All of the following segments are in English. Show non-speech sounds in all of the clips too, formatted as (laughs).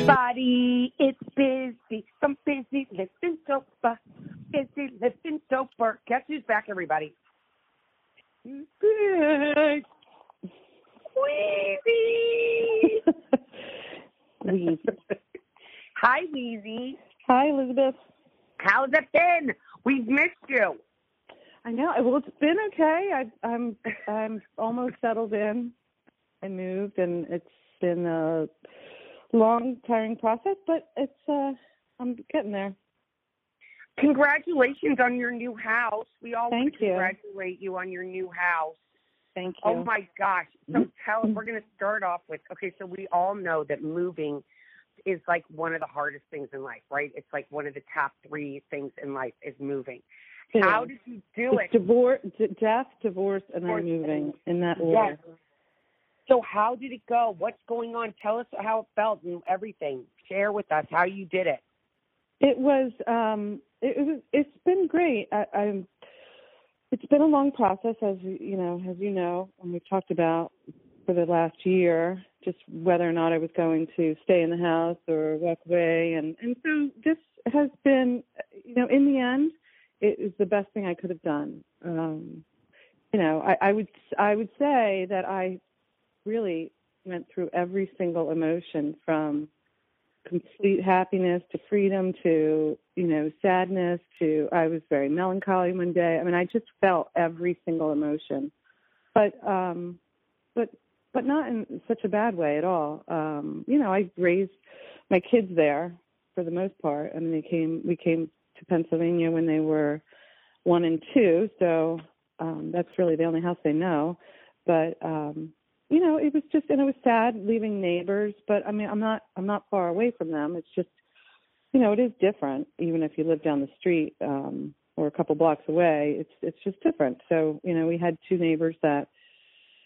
Everybody, it's busy. I'm busy living sober. Busy living sober. Guess who's back, everybody? Big Wheezy. Wheezy. (laughs) Hi, Wheezy. Hi, Elizabeth. How's it been? We've missed you. I know. Well, it's been okay. I, I'm I'm almost settled in. I moved, and it's been a long, tiring process, but it's uh, I'm getting there. Congratulations on your new house. We all Thank you. congratulate you on your new house. Thank you. Oh my gosh. So tell we're going to start off with okay, so we all know that moving is like one of the hardest things in life, right? It's like one of the top 3 things in life is moving. How did you do It's it? divorce, d- death, divorce, and Divorce then moving in that Yes. So how did it go? What's going on? Tell us how it felt and everything. Share with us how you did it. It was um it, was it's been great. I, I'm it's been a long process as you you know, as you know, and we've talked about for the last year, just whether or not I was going to stay in the house or walk away and and so this has been you know, in the end it is the best thing I could have done. Um you know, I, I would I would say that I really went through every single emotion from complete happiness to freedom to you know sadness to I was very melancholy one day. I mean, I just felt every single emotion, but um, but but not in such a bad way at all. Um, you know, I raised my kids there for the most part. I mean, they came we came to Pennsylvania when they were one and two, so um, that's really the only house they know. But um, you know, it was just, and it was sad leaving neighbors, but I mean, I'm not, I'm not far away from them. It's just, you know, it is different, even if you live down the street, um, or a couple blocks away, it's, it's just different. So, you know, we had two neighbors that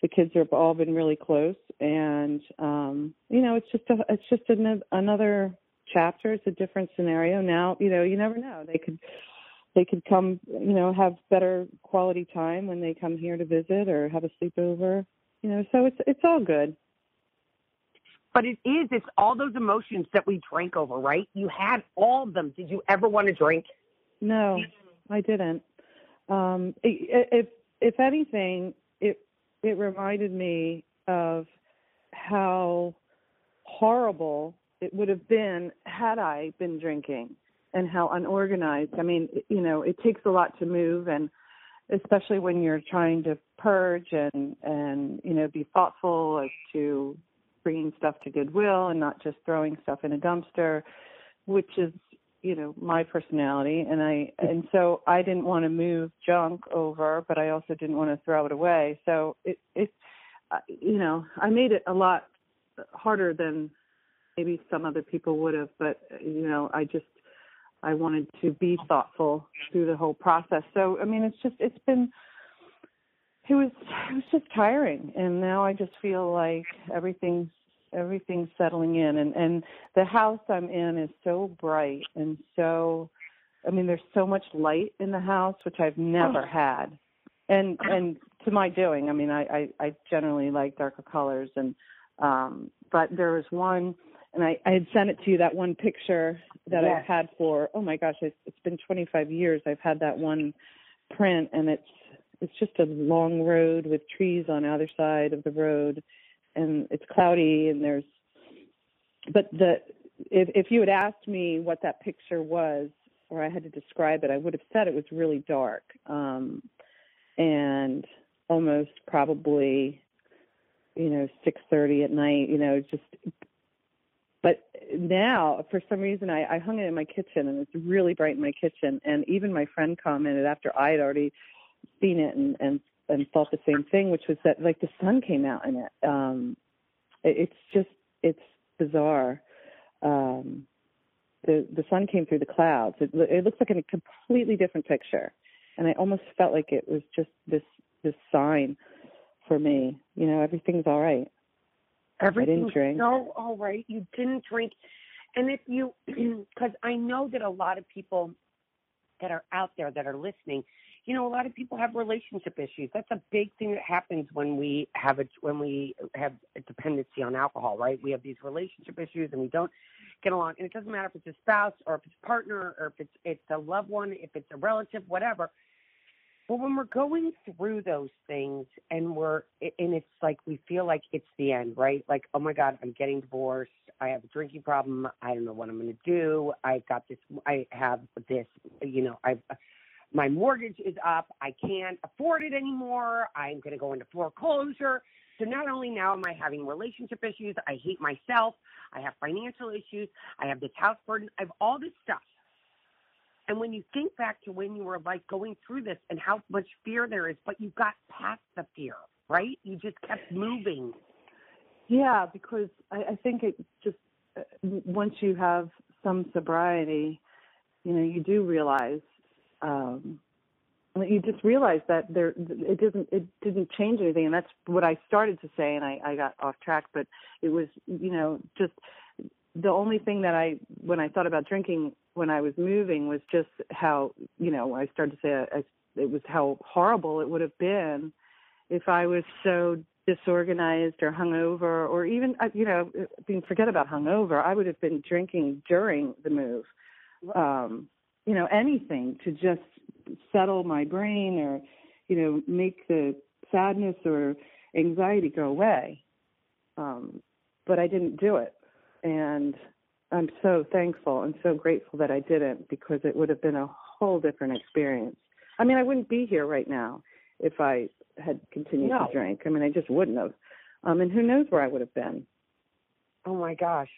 the kids have all been really close and, um, you know, it's just, a, it's just an, another chapter. It's a different scenario now, you know, you never know. They could, they could come, you know, have better quality time when they come here to visit or have a sleepover you know so it's it's all good But it is, it's all those emotions that we drank over, right? You had all of them. Did you ever want to drink? no i didn't um i- i- if if anything it it reminded me of how horrible it would have been had i been drinking and how unorganized i mean you know it takes a lot to move and especially when you're trying to purge and and you know be thoughtful as to bringing stuff to goodwill and not just throwing stuff in a dumpster which is you know my personality. And i and so i didn't want to move junk over but i also didn't want to throw it away. So it it you know i made it a lot harder than maybe some other people would have. But you know i just I wanted to be thoughtful through the whole process. So I mean, it's just it's been it was it was just tiring, and now I just feel like everything's everything's settling in, and and the house I'm in is so bright and so. I mean, there's so much light in the house, which I've never had, and and to my doing. I mean, I I, I generally like darker colors, and um, but there was one and I, I had sent it to you that one picture that Yes. I've had for oh my gosh it's, it's been 25 years I've had that one print and it's it's just a long road with trees on either side of the road and it's cloudy and there's but the if if you had asked me what that picture was or I had to describe it I would have said it was really dark um and almost probably you know 6:30 at night you know just but now for some reason I, I hung it in my kitchen and it's really bright in my kitchen. And even my friend commented after I had already seen it and and and thought the same thing which was that like the sun came out in it. Um it, it's just it's bizarre. Um the the sun came through the clouds. It, it looks like a completely different picture. And I almost felt like it was just this this sign for me. You know everything's all right Everything's drink. so all right. You didn't drink. And if you, (clears throat) because I know that a lot of people that are out there that are listening, you know, a lot of people have relationship issues. That's a big thing that happens when we have a when we have a dependency on alcohol, right? We have these relationship issues, and we don't. get along. And it doesn't matter if it's a spouse or if it's a partner or if it's it's a loved one, if it's a relative, whatever. But when we're going through those things and we're and it's like we feel like it's the end, right? Like, oh my God, I'm getting divorced. I have a drinking problem. I don't know what I'm going to do. I've got this. I have this. You know, I've my mortgage is up. I can't afford it anymore. I'm going to go into foreclosure. So not only now am I having relationship issues, I hate myself. I have financial issues. I have this house burden. I have all this stuff. And when you think back to when you were like going through this and how much fear there is, but you got past the fear, right? You just kept moving. Yeah, because I, I think it just uh, once you have some sobriety, you know, you do realize um, you just realize that there it doesn't it didn't change anything, and that's what I started to say, and I, I got off track. But it was you know just the only thing that I when I thought about drinking when I was moving was just how you know I started to say I, it was how horrible it would have been if I was so disorganized or hungover or even uh, you know I mean forget about hungover. I would have been drinking during the move. Um you know anything to just settle my brain or you know make the sadness or anxiety go away. Um but I didn't do it. And I'm so thankful and so grateful that I didn't because it would have been a whole different experience. I mean, I wouldn't be here right now if I had continued no. to drink. I mean, I just wouldn't have. Um, and who knows where I would have been. Oh my gosh.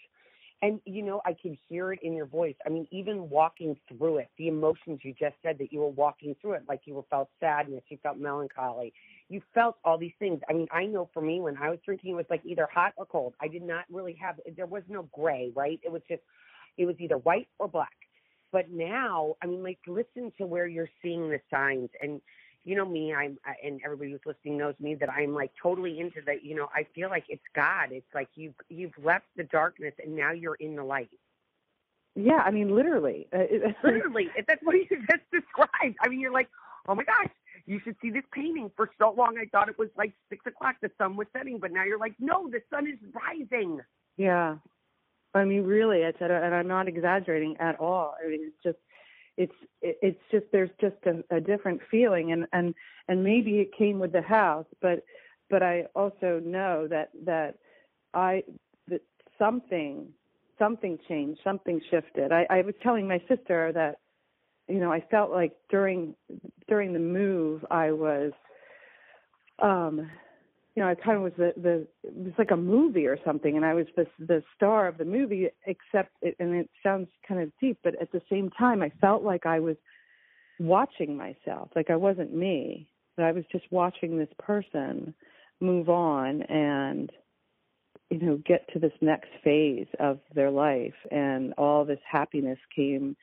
And you know, I can hear it in your voice. I mean, even walking through it, the emotions you just said that you were walking through it, like you were felt sadness, you felt melancholy, you felt all these things. I mean, I know for me when I was drinking, it was like either hot or cold. I did not really have. There was no gray, right? It was just, it was either white or black. But now, I mean, like listen to where you're seeing the signs and you know me, I'm, and everybody who's listening knows me that I'm like totally into that. You know, I feel like it's God. It's like you've you've left the darkness and now you're in the light. Yeah, I mean, literally. Uh, literally, that's what you just (laughs) described. I mean, you're like, oh my gosh, you should see this painting. For so long, I thought it was like six o'clock, the sun was setting, but now you're like, no, the sun is rising. Yeah, I mean, really, it's and I'm not exaggerating at all. I mean, it's just it's it's just there's just a, a different feeling and and and maybe it came with the house but but i also know that that i that something something changed something shifted. I i was telling my sister that you know i felt like during during the move i was um you know, I kind of was the the it was like a movie or something, and I was the the star of the movie. Except, it, and it sounds kind of deep, but at the same time, I felt like I was watching myself, like I wasn't me, that I was just watching this person move on and you know get to this next phase of their life, and all this happiness came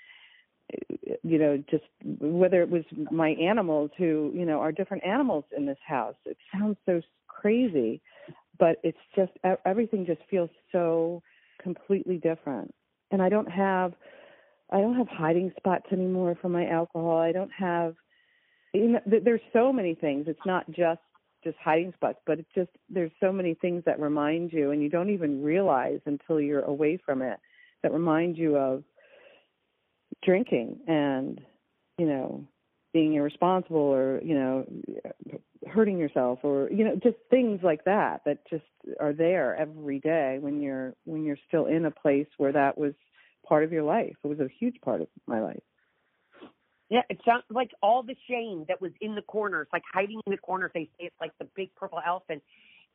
you know just whether it was my animals who you know are different animals in this house it sounds so crazy, but it's just everything just feels so completely different. And I don't have I don't have hiding spots anymore for my alcohol. I don't have you know, there's so many things. It's not just just hiding spots, but it's just there's so many things that remind you and you don't even realize until you're away from it that remind you of drinking and you know being irresponsible or you know hurting yourself or you know just things like that that just are there every day when you're when you're still in a place where that was part of your life. It was a huge part of my life. Yeah it sounds like all the shame that was in the corners like hiding in the corners they say it's like the big purple elephant.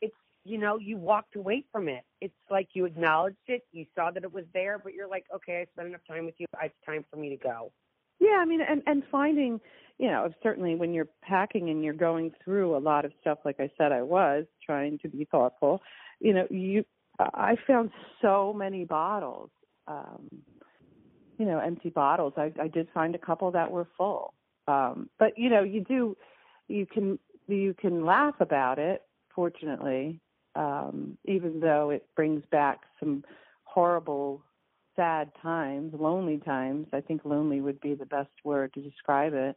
It's you know you walked away from it. It's like you acknowledged it you saw that it was there but you're like okay i spent enough time with you it's time for me to go yeah, I mean, and and finding, you know, certainly when you're packing and you're going through a lot of stuff, like I said, I was trying to be thoughtful. You know, you, I found so many bottles, um, you know, empty bottles. I I did find a couple that were full, um, but you know, you do, you can you can laugh about it. Fortunately, um, even though it brings back some horrible sad times, lonely times. I think lonely would be the best word to describe it.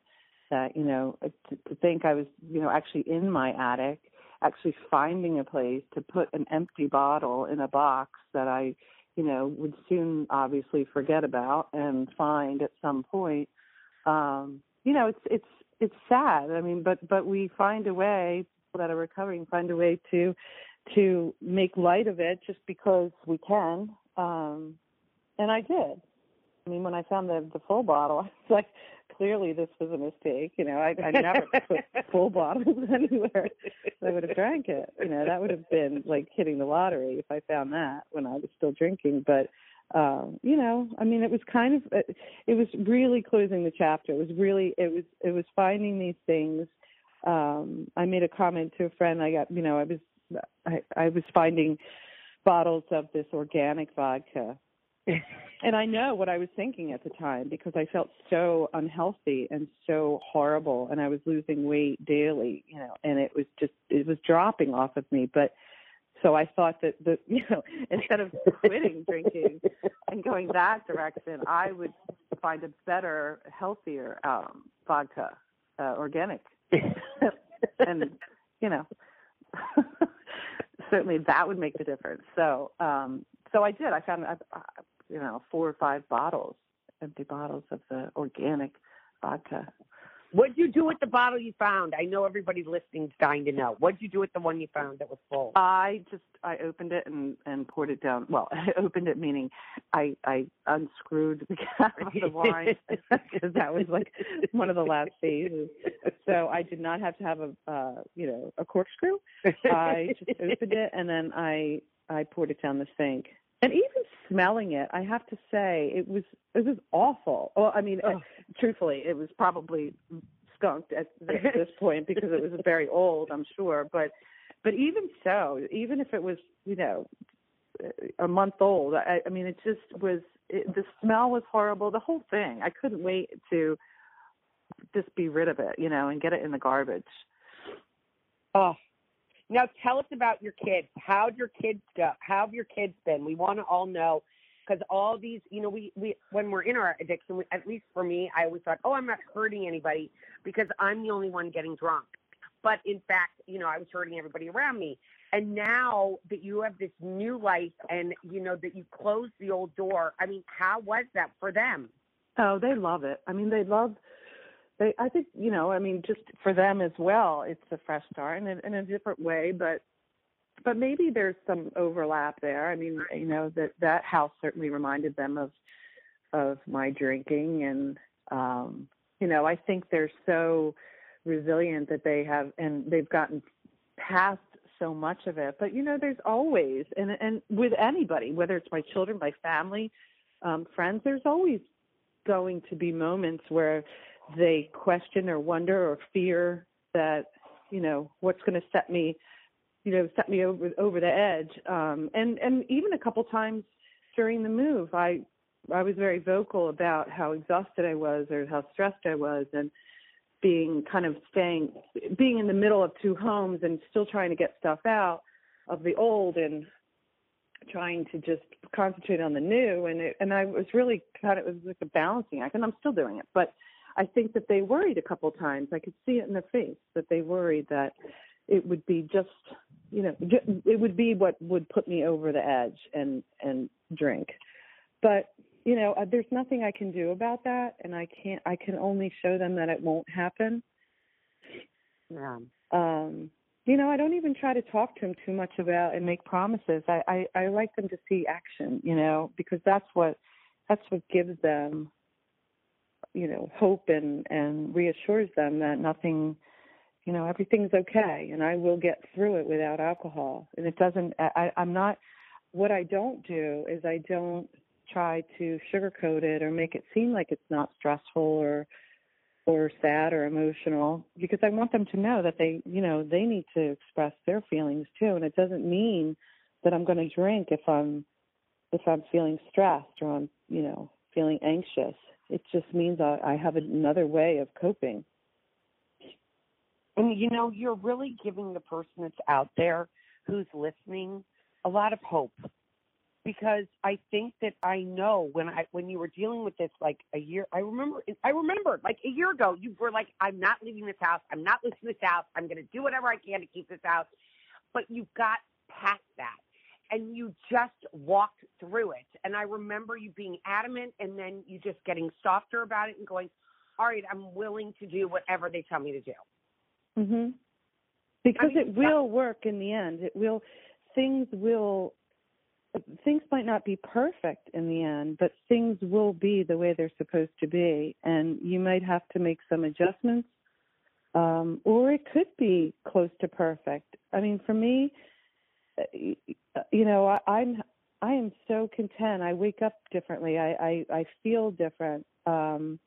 That you know, to, to think I was you know actually in my attic, actually finding a place to put an empty bottle in a box that I you know, would soon obviously forget about and find at some point. Um, you know, it's it's it's sad. I mean, but but we find a way that are recovering find a way to to make light of it just because we can. Um, and I did. I mean, when I found the the full bottle, (laughs) I was like, clearly this was a mistake. You know, I, I never (laughs) put full bottles (laughs) anywhere. I would have drank it. You know, that would have been like hitting the lottery if I found that when I was still drinking. But um, you know, I mean, it was kind of, it was really closing the chapter. It was really, it was, it was finding these things. Um, I made a comment to a friend. I got, you know, I was, I, I was finding bottles of this organic vodka. (laughs) and I know what I was thinking at the time because I felt so unhealthy and so horrible and I was losing weight daily, you know, and it was just it was dropping off of me. But so I thought that the (laughs) you know instead of quitting drinking and going that direction, I would find a better, healthier um, vodka, uh, organic, (laughs) and you know certainly that would make the difference. So um, so I did. I found uh, you know four or five bottles, empty bottles of the organic vodka What'd you do with the bottle you found? I know everybody listening's dying to know. What'd you do with the one you found that was full? I just I opened it and and poured it down. Well, (laughs) I opened it meaning I I unscrewed the cap of the wine (laughs) because that was like one of the last phases. So I did not have to have a uh you know a corkscrew. I just opened it and then I I poured it down the sink. And even smelling it, I have to say, it was it was awful. Well, I mean, oh. truthfully, it was probably skunked (laughs) at this point because it was very old, I'm sure. But but even so, even if it was, you know, a month old, I, I mean, it just was. It, the smell was horrible. The whole thing. I couldn't wait to just be rid of it, you know, and get it in the garbage. Oh, now tell us about your kids. How'd your kids go? How have your kids been? We want to all know because all these, you know, we we when we're in our addiction, we, at least for me, I always thought, oh, I'm not hurting anybody because I'm the only one getting drunk. But in fact, you know, I was hurting everybody around me. And now that you have this new life and you know that you closed the old door, I mean, how was that for them? Oh, they love it. I mean, they love they I think you know I mean just for them as well it's a fresh start in a, in a different way but but maybe there's some overlap there. I mean you know that that house certainly reminded them of of my drinking and um you know I think they're so resilient that they have and they've gotten past so much of it. But you know there's always and and with anybody whether it's my children my family um friends there's always going to be moments where they question or wonder or fear that you know what's going to set me you know set me over over the edge. Um and and even a couple times during the move i i was very vocal about how exhausted i was or how stressed i was and being kind of staying being in the middle of two homes and still trying to get stuff out of the old and trying to just concentrate on the new. And it, and I was really kind of it was like a balancing act and I'm still doing it but I think that they worried a couple times. I could see it in their face that they worried that it would be just, you know, it would be what would put me over the edge and and drink. But you know, uh, there's nothing I can do about that, and I can't. I can only show them that it won't happen. Yeah. Um, you know, I don't even try to talk to them too much about and make promises. I, I I like them to see action. You know, because that's what that's what gives them you know hope and and reassures them that nothing you know everything's okay and i will get through it without alcohol. And it doesn't i i'm not what i don't do is i don't try to sugarcoat it or make it seem like it's not stressful or or sad or emotional because i want them to know that they you know they need to express their feelings too. And it doesn't mean that i'm going to drink if i'm if i'm feeling stressed or i'm you know feeling anxious it just means I, I have another way of coping. And you know, you're really giving the person that's out there who's listening a lot of hope. Because I think that I know when I when you were dealing with this like a year I remember I remember like a year ago you were like I'm not leaving this house. I'm not leaving this house. I'm going to do whatever I can to keep this house. But you got past that and you just walked through it. And I remember you being adamant and then you just getting softer about it and going, all right, I'm willing to do whatever they tell me to do. Mm-hmm. Because I mean, it will work in the end. It will things will things might not be perfect in the end, but things will be the way they're supposed to be and you might have to make some adjustments um or it could be close to perfect. I mean, for me, you know, I, I'm I am so content. I wake up differently. I I, I feel different. Um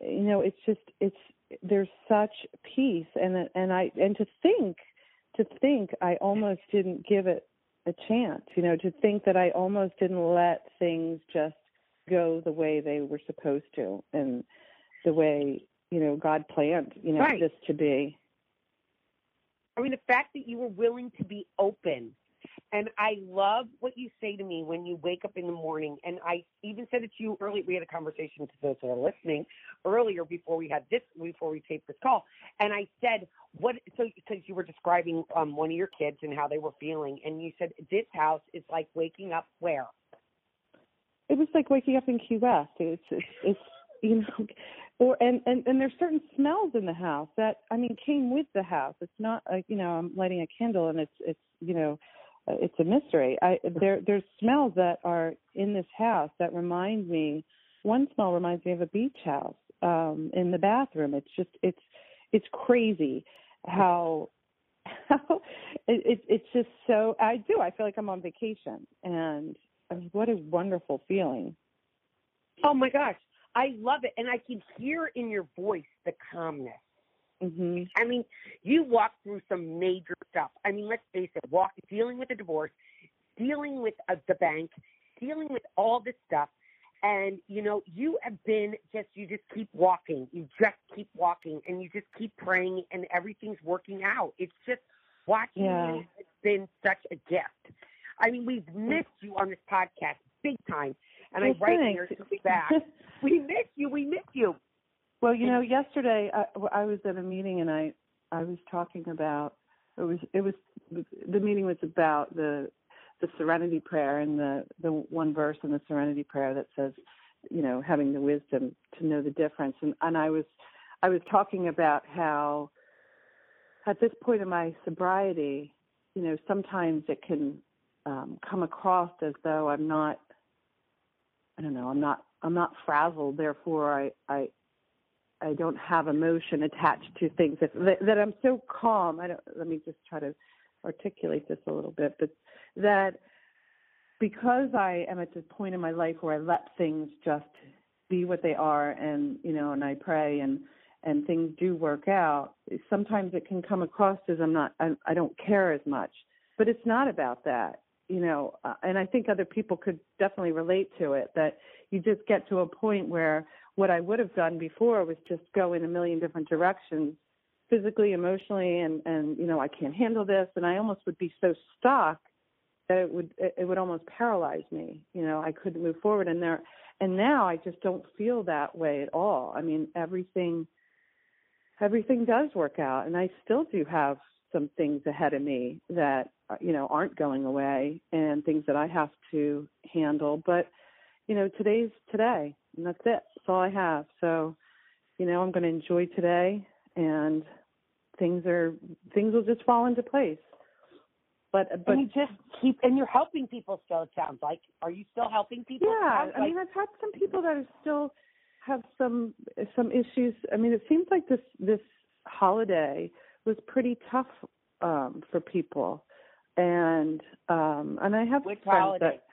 you know, it's just it's there's such peace and and I and to think to think I almost didn't give it a chance, you know, to think that I almost didn't let things just go the way they were supposed to and the way, you know, God planned, you know, Right. this to be. I mean, the fact that you were willing to be open. And I love what you say to me when you wake up in the morning. And I even said it to you earlier. We had a conversation to those that are listening earlier before we had this, before we taped this call. And I said, what, so, because you were describing um, one of your kids and how they were feeling. And you said, this house is like waking up where? It was like waking up in Key West. It's it's, it's you know or and, and and there's certain smells in the house that I mean came with the house. It's not like, you know, I'm lighting a candle and it's it's you know uh, it's a mystery. I there there's smells that are in this house that remind me. One smell reminds me of a beach house um, in the bathroom. It's just it's it's crazy how (laughs) how it, it it's just so. I do. I feel like I'm on vacation, and I mean, what a wonderful feeling. Oh my gosh. I love it. And I can hear in your voice the calmness. hmm I mean, you walk through some major stuff. I mean, let's face it, walk, dealing with a divorce, dealing with uh, the bank, dealing with all this stuff. And, you know, you have been just, you just keep walking. You just keep walking and you just keep praying and everything's working out. It's just watching Yeah. you has been such a gift. I mean, we've missed you on this podcast big time. And Well, I write thanks. here to (laughs) be back. we miss you. We miss you. Well, you know, yesterday I, I was at a meeting and I I was talking about it was it was the meeting was about the the Serenity Prayer and the the one verse in the Serenity Prayer that says, you know, having the wisdom to know the difference and and I was I was talking about how at this point in my sobriety, you know, sometimes it can um, come across as though I'm not I don't know, I'm not I'm not frazzled, therefore I I I don't have emotion attached to things that that, that I'm so calm. I don't let me just try to articulate this a little bit, but that because I am at this point in my life where I let things just be what they are and you know and I pray and and things do work out sometimes it can come across as I'm not I, I don't care as much but it's not about that you know uh, and I think other people could definitely relate to it that you just get to a point where what I would have done before was just go in a million different directions physically emotionally and and you know I can't handle this and I almost would be so stuck that it would it would almost paralyze me you know I couldn't move forward and there and now I just don't feel that way at all. I mean everything everything does work out and I still do have some things ahead of me that you know aren't going away and things that I have to handle but you know today's today and that's it that's all I have so you know I'm going to enjoy today and things are things will just fall into place but but and you just keep, and you're helping people still, it sounds like. Are you still helping people? Yeah, I like- mean, I've had some people that are still have some some issues. I mean, it seems like this this holiday was pretty tough um for people, and um and I have Which friends holiday? that.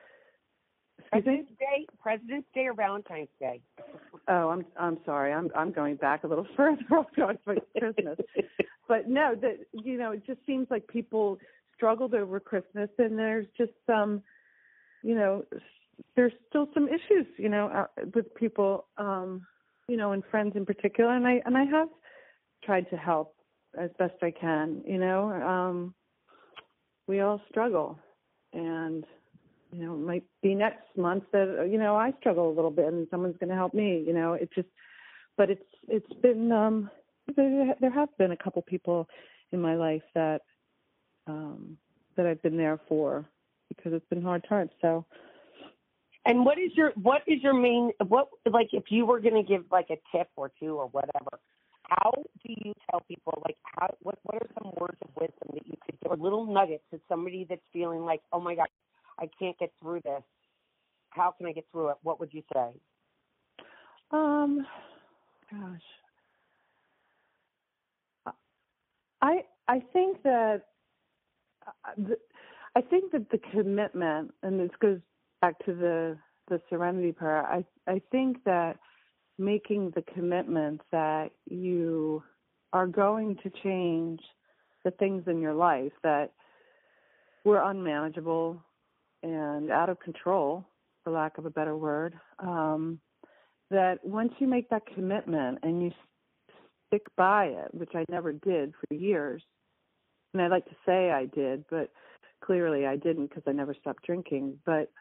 President's Day, President's Day or Valentine's Day? Oh, I'm I'm sorry. I'm I'm going back a little (laughs) further. I was going for Christmas, but no, that you know, it just seems like people struggled over Christmas, and there's just some, you know, there's still some issues, you know, with people, um, you know, and friends in particular, and I and I have tried to help as best I can, you know. Um, we all struggle, and you know, it might be next month that you know I struggle a little bit, and someone's going to help me, you know. It just, but it's it's been um, there, there have been a couple people in my life that um, that I've been there for, because it's been hard times. So. And what is your what is your main what like if you were going to give like a tip or two or whatever? How do you tell people like how what what are some words of wisdom that you could give nugget to somebody that's feeling like oh my god I can't get through this. How can I get through it? What would you say? Um, gosh, I I think that uh, I think that the commitment, and this goes back to the the serenity prayer. I I think that making the commitment that you are going to change the things in your life that were unmanageable and out of control, for lack of a better word. Um, that once you make that commitment and you stick by it, which I never did for years, and I'd like to say I did, but clearly I didn't because I never stopped drinking. But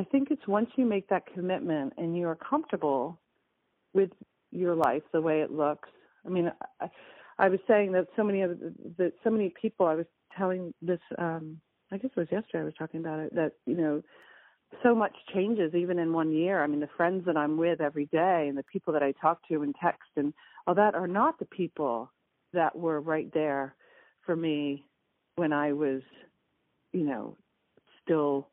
I think it's once you make that commitment and you are comfortable with your life the way it looks. I mean, I, I was saying that so many of that so many people. I was telling this. um I guess it was yesterday. I was talking about it. That you know, so much changes even in one year. I mean, the friends that I'm with every day and the people that I talk to and text and all that are not the people that were right there for me when I was, you know, still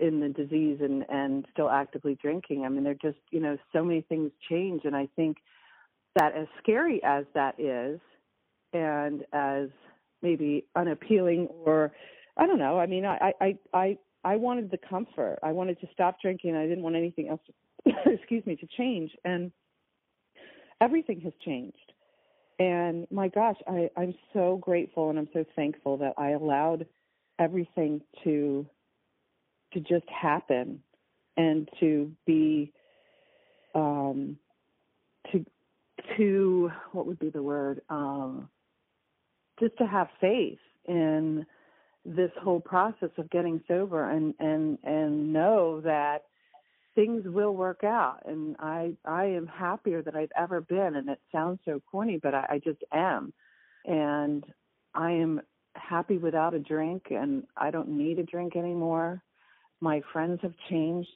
in the disease and and still actively drinking. I mean, they're just, you know, so many things change and I think that as scary as that is and as maybe unappealing or I don't know. I mean, I I I I wanted the comfort. I wanted to stop drinking. I didn't want anything else to, (laughs) excuse me, to change. And everything has changed. And my gosh, I, I'm so grateful and I'm so thankful that I allowed everything to to just happen and to be um to to what would be the word um just to have faith in this whole process of getting sober and and and know that things will work out. And i i am happier than i've ever been. And it sounds so corny but i, I just am. And i am happy without a drink and i don't need a drink anymore. My friends have changed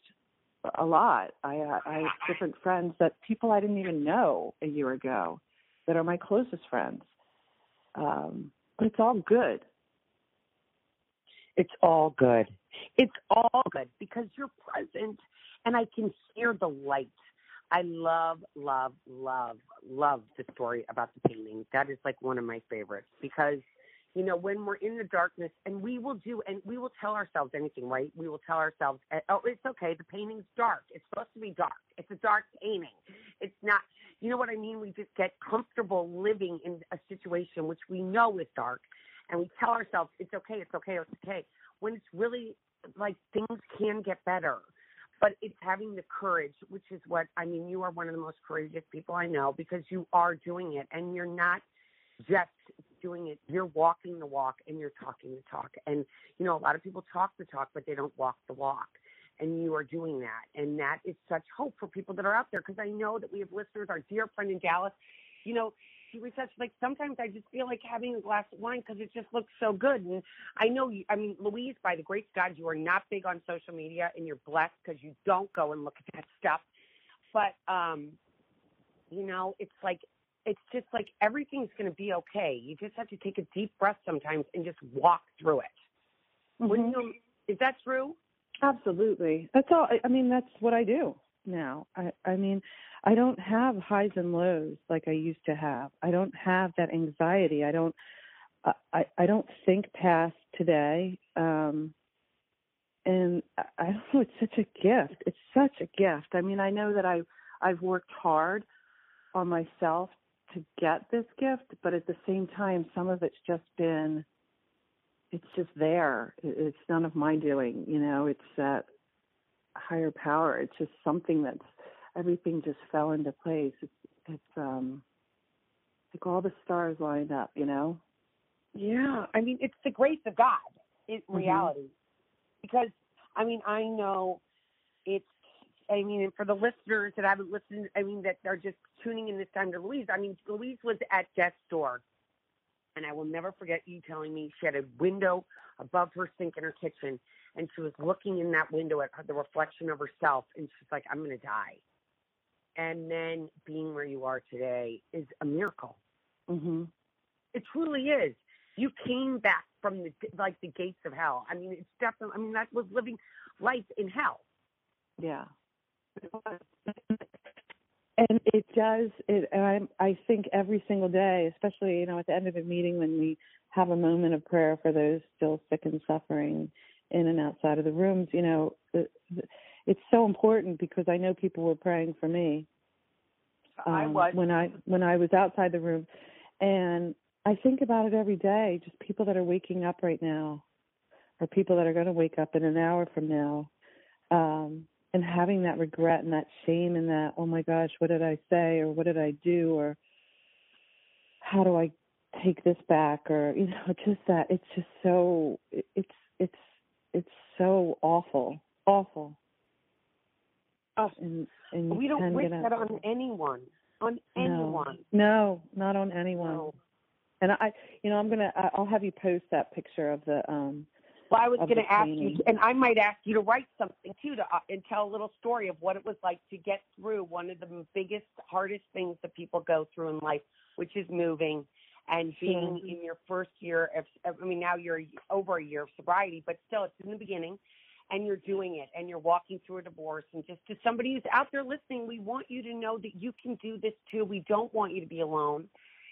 a lot. I i have different friends that people i didn't even know a year ago that are my closest friends. Um but it's all good it's all good. It's all good because you're present and I can hear the light. I love, love, love, love the story about the painting. That is like one of my favorites because, you know, when we're in the darkness and we will do, and we will tell ourselves anything, right? We will tell ourselves, eh, oh, it's okay. The painting's dark. It's supposed to be dark. It's a dark painting. It's not, you know what I mean? We just get comfortable living in a situation which we know is dark and we tell ourselves it's okay, it's okay, it's okay, when it's really like things can get better. But it's having the courage, which is what I mean. You are one of the most courageous people I know because you are doing it, and you're not just doing it. You're walking the walk, and you're talking the talk. And you know, a lot of people talk the talk, but they don't walk the walk and you are doing that. And that is such hope for people that are out there because I know that we have listeners, our dear friend in Dallas. You know, she such like sometimes I just feel like having a glass of wine because it just looks so good. And I know you, I mean, Louise, by the grace of God, you are not big on social media and you're blessed because you don't go and look at that stuff. But, um, you know, it's like, it's just like everything's going to be okay. You just have to take a deep breath sometimes and just walk through it. Mm-hmm. You, is that true? Absolutely. That's all. I mean, that's what I do now. I, I mean, I don't have highs and lows like I used to have. I don't have that anxiety. I don't I I don't think past today. Um and I don't (laughs) know, it's such a gift. It's such a gift. I mean, I know that I I've worked hard on myself to get this gift, but at the same time some of it's just been it's just there. It's none of my doing, you know, it's that higher power. It's just something that's everything just fell into place. It's it's um like all the stars lined up, you know? Yeah. I mean it's the grace of God in mm-hmm. reality. Because I mean I know it's I mean, and for the listeners that haven't listened, I mean, that are just tuning in this time to Louise, I mean, Louise was at death's door And I will never forget you telling me she had a window above her sink in her kitchen, and she was looking in that window at the reflection of herself, and she's like, "I'm going to die." And then being where you are today is a miracle. hmm It truly is. You came back from the like the gates of hell. I mean, it's definitely. I mean, that was living life in hell. Yeah. And it does. It. And I. I think every single day, especially you know at the end of a meeting when we have a moment of prayer for those still sick and suffering in and outside of the rooms. You know, it's so important because I know people were praying for me. I um, was. when I when I was outside the room, and I think about it every day. Just people that are waking up right now, or people that are going to wake up in an hour from now, um, and having that regret and that shame and that oh my gosh, what did I say or what did I do or how do I take this back or you know (laughs) just that it's just so it's it's it's so awful awful Oh, and and we don't wish that on anyone. On anyone. no, not on anyone. No. And I, you know, I'm gonna, I'll have you post that picture of the, um, Well, I was gonna ask you, and I might ask you to write something too, to uh, and tell a little story of what it was like to get through one of the biggest, hardest things that people go through in life, which is moving and being Sure. in your first year of. I mean, now you're over a year of sobriety, but still, it's in the beginning, and you're doing it, and you're walking through a divorce, and just to somebody who's out there listening, we want you to know that you can do this too. We don't want you to be alone.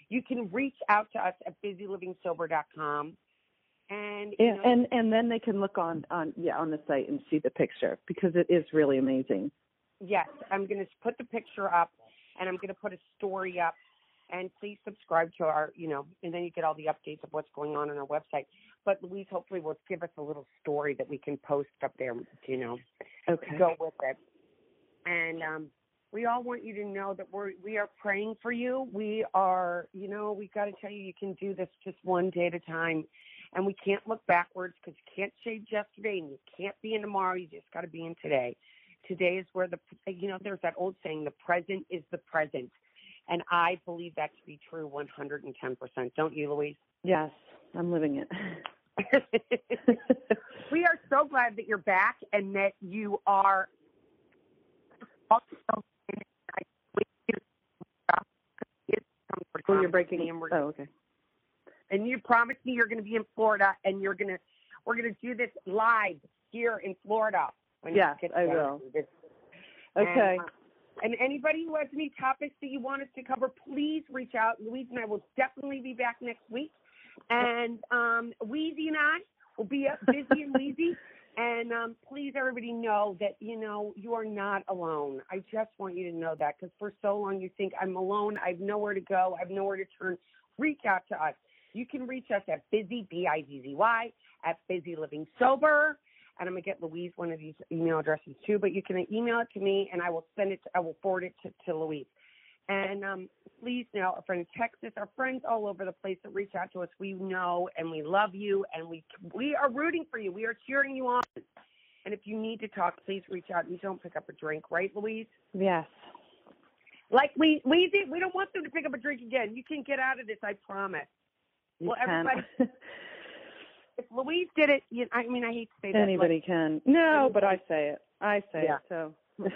You can reach out to us at busylivingsober.com. And, know, and and then they can look on on yeah on the site and see the picture because it is really amazing. Yes, I'm going to put the picture up and I'm going to put a story up. And please subscribe to our, you know, and then you get all the updates of what's going on on our website. But Louise hopefully will give us a little story that we can post up there, you know, Okay. go with it. And um, we all want you to know that we're we are praying for you. We are, you know, we've got to tell you you can do this just one day at a time, and we can't look backwards because you can't change yesterday and you can't be in tomorrow. You just got to be in today. Today is where the, you know, there's that old saying, the present is the present, and I believe that to be true 110 percent. Don't you, Louise? Yes, I'm living it. (laughs) (laughs) we are so glad that you're back and that you are also oh, you're breaking. and, we're, Oh, okay. and you promised me you're going to be in Florida and you're going to we're going to do this live here in Florida. When you Yes, get I will. Okay. And, uh, and anybody who has any topics that you want us to cover, please reach out. Louise and I will definitely be back next week. And um, Wheezy and I will be up busy and wheezy. (laughs) And um, please, everybody know that you know you are not alone. I just want you to know that because for so long you think I'm alone. I have nowhere to go. I have nowhere to turn. Reach out to us. You can reach us at busy b i z z y at busy living sober. And I'm gonna get Louise one of these email addresses too. But you can email it to me, and I will send it. To, I will forward it to, to Louise. And um, please know our friends in Texas, our friends all over the place that reach out to us. We know and we love you, and we we are rooting for you. We are cheering you on. And if you need to talk, please reach out. You don't pick up a drink, right, Louise? Yes. Like we we did. We don't want them to pick up a drink again. You can get out of this. I promise. You Well, can. everybody- (laughs) If Louise did it, you, I mean, I hate to say that. Anybody can. No, but I say it. I say Yeah. it. So. (laughs)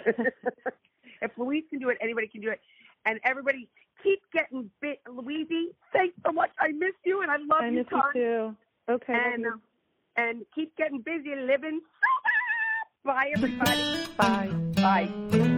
if Louise can do it, anybody can do it. And everybody keep getting bit. Louise, thanks so much. I miss you, and I love I you, miss you too. Okay. and uh, and keep getting busy living. (laughs) Bye, everybody. Bye. Bye.